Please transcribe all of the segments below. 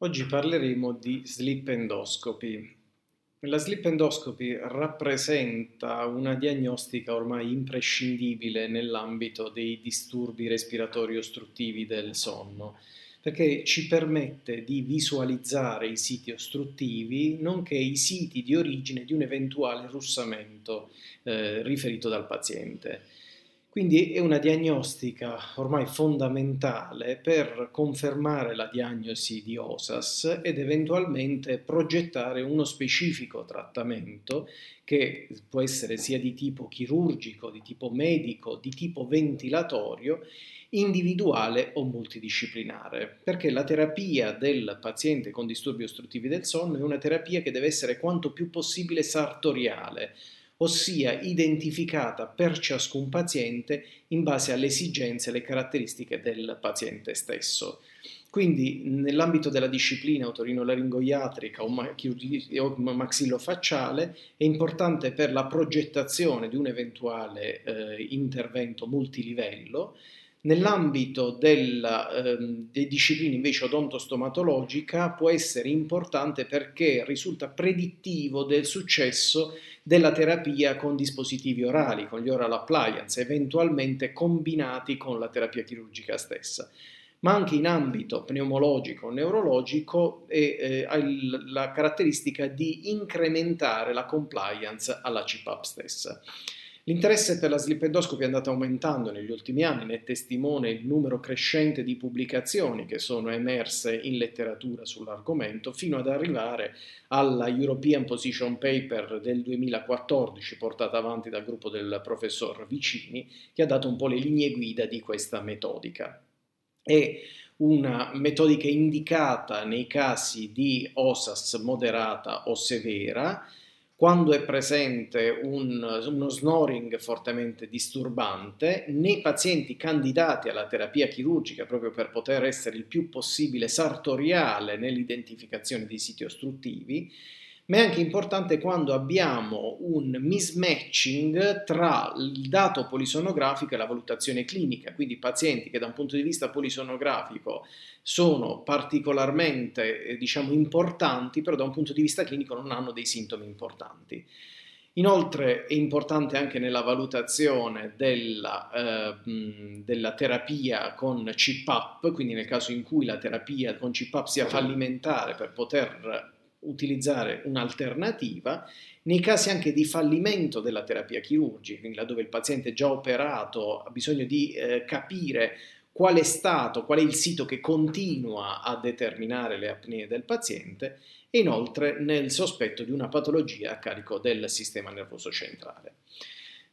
Oggi parleremo di sleep endoscopy. La sleep endoscopy rappresenta una diagnostica ormai imprescindibile nell'ambito dei disturbi respiratori ostruttivi del sonno, perché ci permette di visualizzare i siti ostruttivi, nonché i siti di origine di un eventuale russamento eh, riferito dal paziente. Quindi è una diagnostica ormai fondamentale per confermare la diagnosi di OSAS ed eventualmente progettare uno specifico trattamento che può essere sia di tipo chirurgico, di tipo medico, di tipo ventilatorio, individuale o multidisciplinare, perché la terapia del paziente con disturbi ostruttivi del sonno è una terapia che deve essere quanto più possibile sartoriale, ossia identificata per ciascun paziente in base alle esigenze e alle caratteristiche del paziente stesso. Quindi nell'ambito della disciplina otorinolaringoiatrica o, maxillofacciale è importante per la progettazione di un eventuale eh, intervento multilivello Nell'ambito della, ehm, delle discipline invece odontostomatologica può essere importante perché risulta predittivo del successo della terapia con dispositivi orali, con gli oral appliance, eventualmente combinati con la terapia chirurgica stessa ma anche in ambito pneumologico neurologico e, eh, ha il, la caratteristica di incrementare la compliance alla CPAP stessa. L'interesse per la sleep endoscopy è andato aumentando negli ultimi anni, ne testimone il numero crescente di pubblicazioni che sono emerse in letteratura sull'argomento, fino ad arrivare alla European Position Paper del 2014, portata avanti dal gruppo del professor Vicini, che ha dato un po' le linee guida di questa metodica. È una metodica indicata nei casi di OSAS moderata o severa, quando è presente un, uno snoring fortemente disturbante, nei pazienti candidati alla terapia chirurgica, proprio per poter essere il più possibile sartoriale nell'identificazione dei siti ostruttivi, ma è anche importante quando abbiamo un mismatching tra il dato polisonografico e la valutazione clinica, quindi pazienti che da un punto di vista polisonografico sono particolarmente eh, diciamo, importanti, però da un punto di vista clinico non hanno dei sintomi importanti. Inoltre è importante anche nella valutazione della, eh, della, terapia con CPAP, quindi nel caso in cui la terapia con CPAP sia fallimentare per poter utilizzare un'alternativa nei casi anche di fallimento della terapia chirurgica, quindi laddove il paziente è già operato, ha bisogno di eh, capire qual è stato, qual è il sito che continua a determinare le apnee del paziente e inoltre nel sospetto di una patologia a carico del sistema nervoso centrale.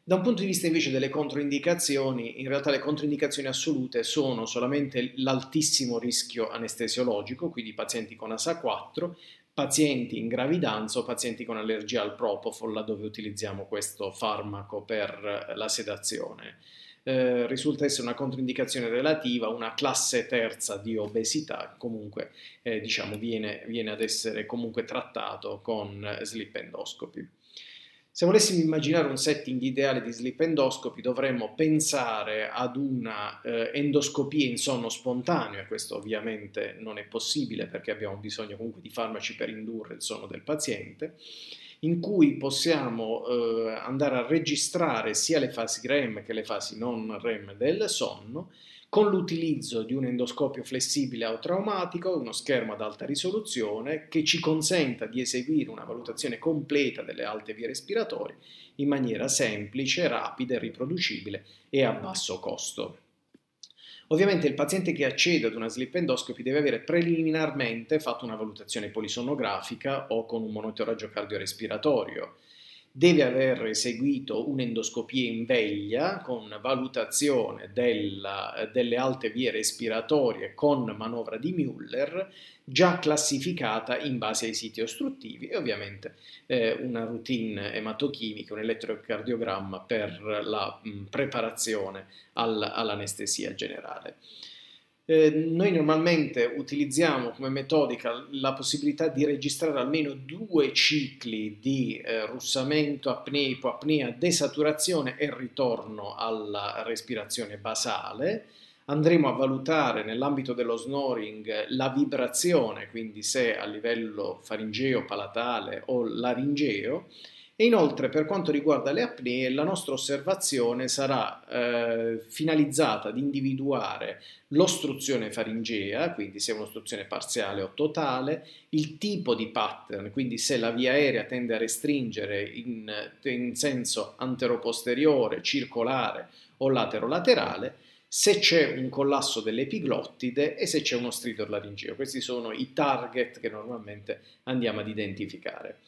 Da un punto di vista invece delle controindicazioni, in realtà le controindicazioni assolute sono solamente l'altissimo rischio anestesiologico, quindi pazienti con ASA 4, pazienti in gravidanza o pazienti con allergia al propofol, laddove utilizziamo questo farmaco per la sedazione. Eh, risulta essere una controindicazione relativa, una classe terza di obesità, comunque eh, diciamo viene, viene, ad essere comunque trattato con sleep endoscopy. Se volessimo immaginare un setting ideale di sleep endoscopy dovremmo pensare ad una eh, endoscopia in sonno spontaneo e questo ovviamente non è possibile perché abbiamo bisogno comunque di farmaci per indurre il sonno del paziente in cui possiamo eh, andare a registrare sia le fasi REM che le fasi non REM del sonno con l'utilizzo di un endoscopio flessibile o traumatico, uno schermo ad alta risoluzione che ci consenta di eseguire una valutazione completa delle alte vie respiratorie in maniera semplice, rapida riproducibile e a basso costo. Ovviamente il paziente che accede ad una sleep endoscopy deve avere preliminarmente fatto una valutazione polisonografica o con un monitoraggio cardiorespiratorio deve aver eseguito un'endoscopia in veglia con valutazione della, delle alte vie respiratorie con manovra di Müller già classificata in base ai siti ostruttivi e ovviamente eh, una routine ematochimica, un elettrocardiogramma per la mh, preparazione all, all'anestesia generale. Eh, noi normalmente utilizziamo come metodica la possibilità di registrare almeno due cicli di eh, russamento, apnea, ipoapnea, desaturazione e ritorno alla respirazione basale. Andremo a valutare nell'ambito dello snoring la vibrazione, quindi se a livello faringeo, palatale o laringeo, e inoltre per quanto riguarda le apnee la nostra osservazione sarà eh, finalizzata ad individuare l'ostruzione faringea, quindi se è un'ostruzione parziale o totale, il tipo di pattern, quindi se la via aerea tende a restringere in, in senso anteroposteriore, circolare o laterolaterale, se c'è un collasso dell'epiglottide e se c'è uno stridor laringeo. Questi sono i target che normalmente andiamo ad identificare.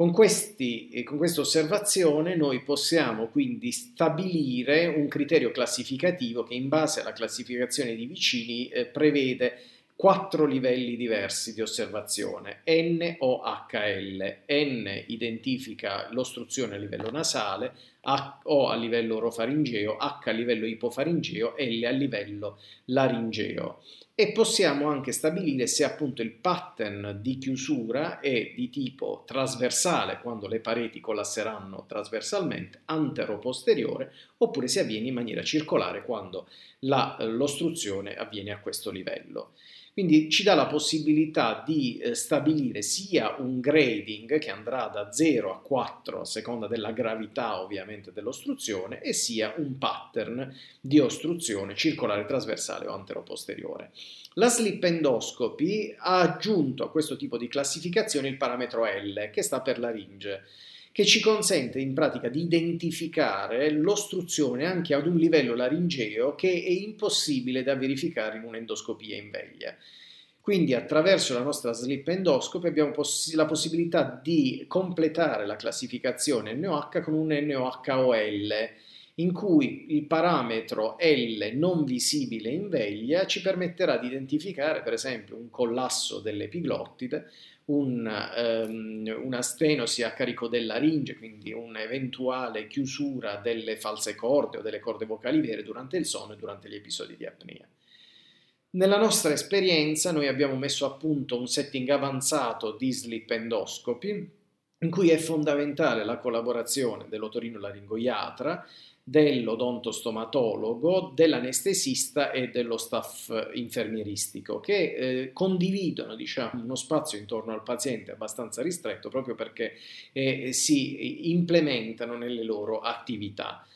Con, questi, con questa osservazione noi possiamo quindi stabilire un criterio classificativo che in base alla classificazione di vicini eh, prevede quattro livelli diversi di osservazione, N o HL. N identifica l'ostruzione a livello nasale, O a livello orofaringeo, H a livello ipofaringeo, L a livello laringeo e possiamo anche stabilire se appunto il pattern di chiusura è di tipo trasversale quando le pareti collasseranno trasversalmente, antero-posteriore, oppure se avviene in maniera circolare quando la, l'ostruzione avviene a questo livello. Quindi ci dà la possibilità di eh, stabilire sia un grading che andrà da 0 a 4 a seconda della gravità ovviamente dell'ostruzione e sia un pattern di ostruzione circolare trasversale o antero-posteriore. La slip endoscopy ha aggiunto a questo tipo di classificazione il parametro L che sta per laringe che ci consente in pratica di identificare l'ostruzione anche ad un livello laringeo che è impossibile da verificare in un'endoscopia in veglia. Quindi attraverso la nostra slip endoscopy abbiamo poss- la possibilità di completare la classificazione NOH con un NOHOL in cui il parametro L non visibile in veglia ci permetterà di identificare per esempio un collasso dell'epiglottide un, um, una stenosi a carico della laringe, quindi un'eventuale chiusura delle false corde o delle corde vocali vere durante il sonno e durante gli episodi di apnea. Nella nostra esperienza noi abbiamo messo a punto un setting avanzato di sleep endoscopy in cui è fondamentale la collaborazione dell'otorino laringoiatra dell'odontostomatologo, dell'anestesista e dello staff infermieristico che eh, condividono diciamo, uno spazio intorno al paziente abbastanza ristretto proprio perché eh, si implementano nelle loro attività.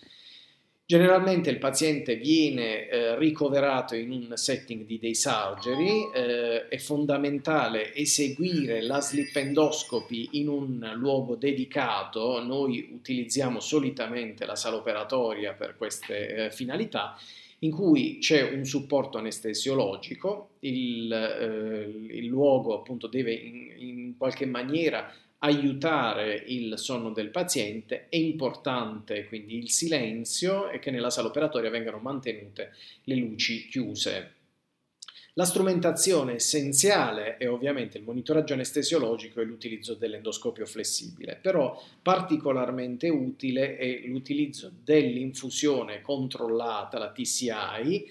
Generalmente il paziente viene eh, ricoverato in un setting di day surgery, eh, è fondamentale eseguire la slip endoscopy in un luogo dedicato, noi utilizziamo solitamente la sala operatoria per queste eh, finalità, in cui c'è un supporto anestesiologico, il, eh, il luogo appunto deve in, in qualche maniera aiutare il sonno del paziente, è importante quindi il silenzio e che nella sala operatoria vengano mantenute le luci chiuse. La strumentazione essenziale è ovviamente il monitoraggio anestesiologico e l'utilizzo dell'endoscopio flessibile, però particolarmente utile è l'utilizzo dell'infusione controllata, la TCI,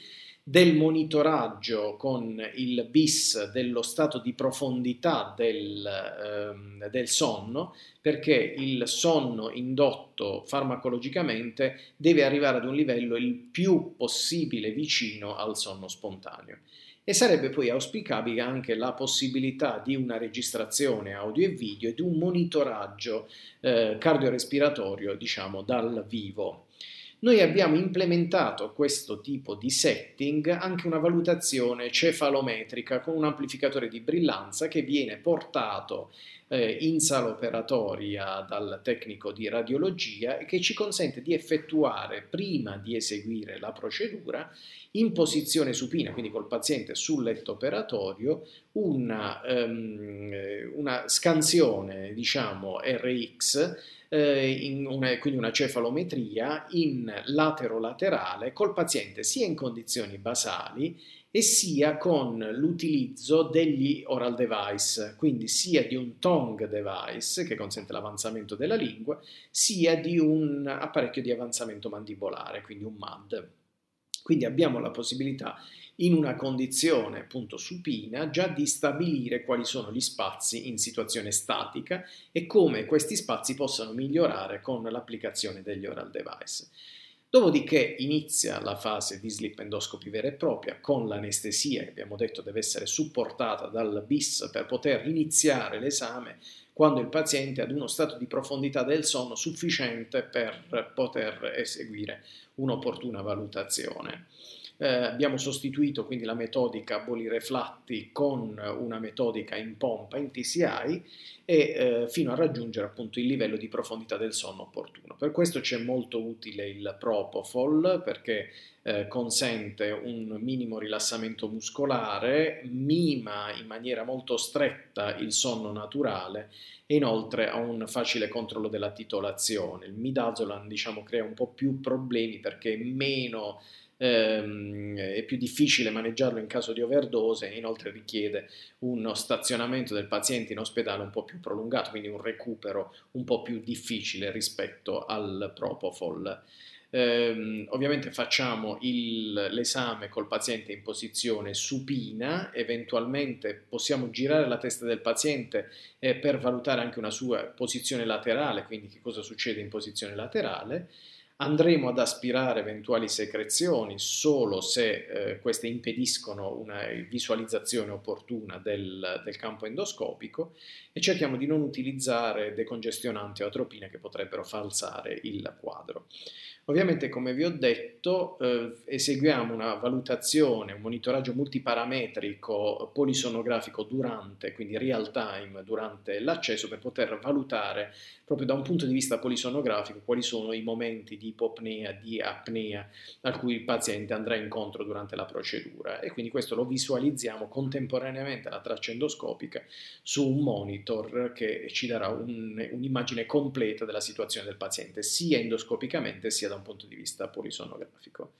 del monitoraggio con il BIS dello stato di profondità del, ehm, del, sonno, perché il sonno indotto farmacologicamente deve arrivare ad un livello il più possibile vicino al sonno spontaneo. E sarebbe poi auspicabile anche la possibilità di una registrazione audio e video e di un monitoraggio eh, cardiorespiratorio, diciamo, dal vivo. Noi abbiamo implementato questo tipo di setting anche una valutazione cefalometrica con un amplificatore di brillanza che viene portato eh, in sala operatoria dal tecnico di radiologia e che ci consente di effettuare prima di eseguire la procedura in posizione supina, quindi col paziente sul letto operatorio, una, um, una scansione, diciamo, RX eh, una, quindi una cefalometria in latero-laterale col paziente sia in condizioni basali e sia con l'utilizzo degli oral device, quindi sia di un tongue device che consente l'avanzamento della lingua, sia di un apparecchio di avanzamento mandibolare, quindi un MAD. Quindi abbiamo la possibilità in una condizione appunto supina già di stabilire quali sono gli spazi in situazione statica e come questi spazi possano migliorare con l'applicazione degli oral device. Dopodiché inizia la fase di slip endoscopy vera e propria con l'anestesia che abbiamo detto deve essere supportata dal BIS per poter iniziare l'esame quando il paziente ha uno stato di profondità del sonno sufficiente per poter eseguire un'opportuna valutazione. Eh, abbiamo sostituito quindi la metodica bolireflatti con una metodica in pompa in TCI e eh, fino a raggiungere appunto il livello di profondità del sonno opportuno. Per questo c'è molto utile il Propofol perché eh, consente un minimo rilassamento muscolare, mima in maniera molto stretta il sonno naturale e inoltre ha un facile controllo della titolazione. Il midazolam diciamo crea un po' più problemi perché è meno ehm, è più difficile maneggiarlo in caso di overdose e inoltre richiede uno stazionamento del paziente in ospedale un po' più prolungato, quindi un recupero un po' più difficile rispetto al propofol. Eh, ovviamente facciamo il, l'esame col paziente in posizione supina, eventualmente possiamo girare la testa del paziente eh, per valutare anche una sua posizione laterale, quindi che cosa succede in posizione laterale. Andremo ad aspirare eventuali secrezioni solo se eh, queste impediscono una visualizzazione opportuna del, del, campo endoscopico e cerchiamo di non utilizzare decongestionanti o atropine che potrebbero falsare il quadro. Ovviamente, come vi ho detto, eh, eseguiamo una valutazione, un monitoraggio multiparametrico polisonografico durante, quindi real time, durante l'accesso per poter valutare proprio da un punto di vista polisonografico quali sono i momenti di ipopnea, di apnea a cui il paziente andrà incontro durante la procedura. E quindi questo lo visualizziamo contemporaneamente alla traccia endoscopica su un monitor che ci darà un, un'immagine completa della situazione del paziente sia endoscopicamente sia da un punto di vista polisonografico.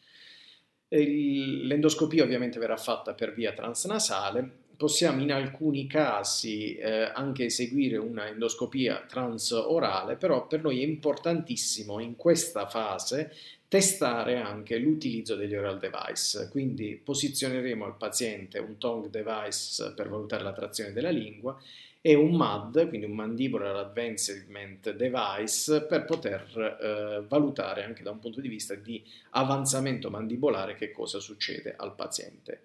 L'endoscopia ovviamente verrà fatta per via transnasale, possiamo in alcuni casi eh, anche eseguire una endoscopia transorale, però per noi è importantissimo in questa fase testare anche l'utilizzo degli oral device, quindi posizioneremo al paziente un tongue device per valutare la trazione della lingua e un MAD, quindi un Mandibular Advancement Device, per poter eh, valutare anche da un punto di vista di avanzamento mandibolare che cosa succede al paziente.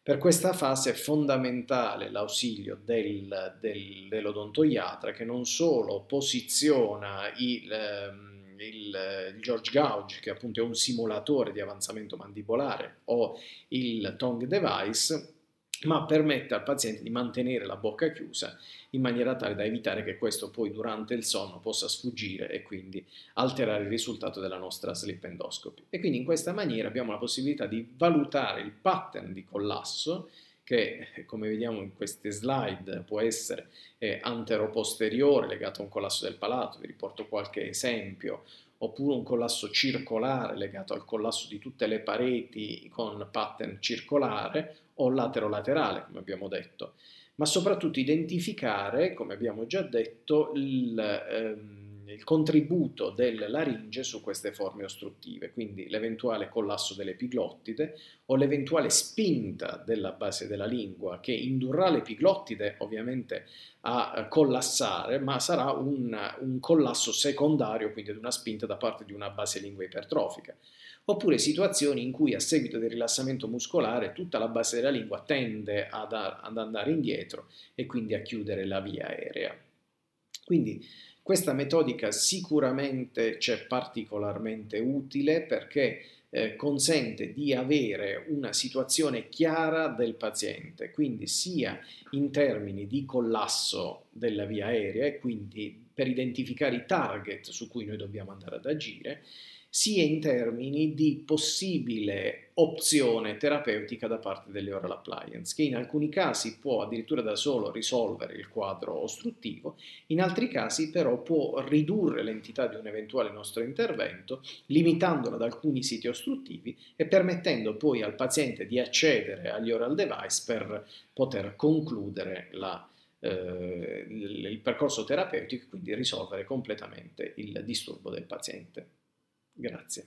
Per questa fase è fondamentale l'ausilio del, del, dell'odontoiatra che non solo posiziona il, ehm, il, il, George Gouge, che appunto è un simulatore di avanzamento mandibolare, o il tongue device, ma permette al paziente di mantenere la bocca chiusa in maniera tale da evitare che questo poi durante il sonno possa sfuggire e quindi alterare il risultato della nostra sleep endoscopy. E quindi in questa maniera abbiamo la possibilità di valutare il pattern di collasso che come vediamo in queste slide può essere eh, antero-posteriore legato a un collasso del palato, vi riporto qualche esempio, oppure un collasso circolare legato al collasso di tutte le pareti con pattern circolare o latero-laterale, come abbiamo detto, ma soprattutto identificare, come abbiamo già detto, il, ehm, il contributo del laringe su queste forme ostruttive, quindi l'eventuale collasso dell'epiglottide o l'eventuale spinta della base della lingua che indurrà l'epiglottide ovviamente a collassare, ma sarà un, un collasso secondario, quindi ad una spinta da parte di una base lingua ipertrofica oppure situazioni in cui a seguito del rilassamento muscolare tutta la base della lingua tende ad, ad andare indietro e quindi a chiudere la via aerea. Quindi questa metodica sicuramente c'è particolarmente utile perché eh, consente di avere una situazione chiara del paziente, quindi sia in termini di collasso della via aerea e quindi per identificare i target su cui noi dobbiamo andare ad agire, sia in termini di possibile opzione terapeutica da parte delle oral appliance, che in alcuni casi può addirittura da solo risolvere il quadro ostruttivo, in altri casi però può ridurre l'entità di un eventuale nostro intervento, limitandola ad alcuni siti ostruttivi e permettendo poi al paziente di accedere agli oral device per poter concludere la, eh, il percorso terapeutico e quindi risolvere completamente il disturbo del paziente. Grazie.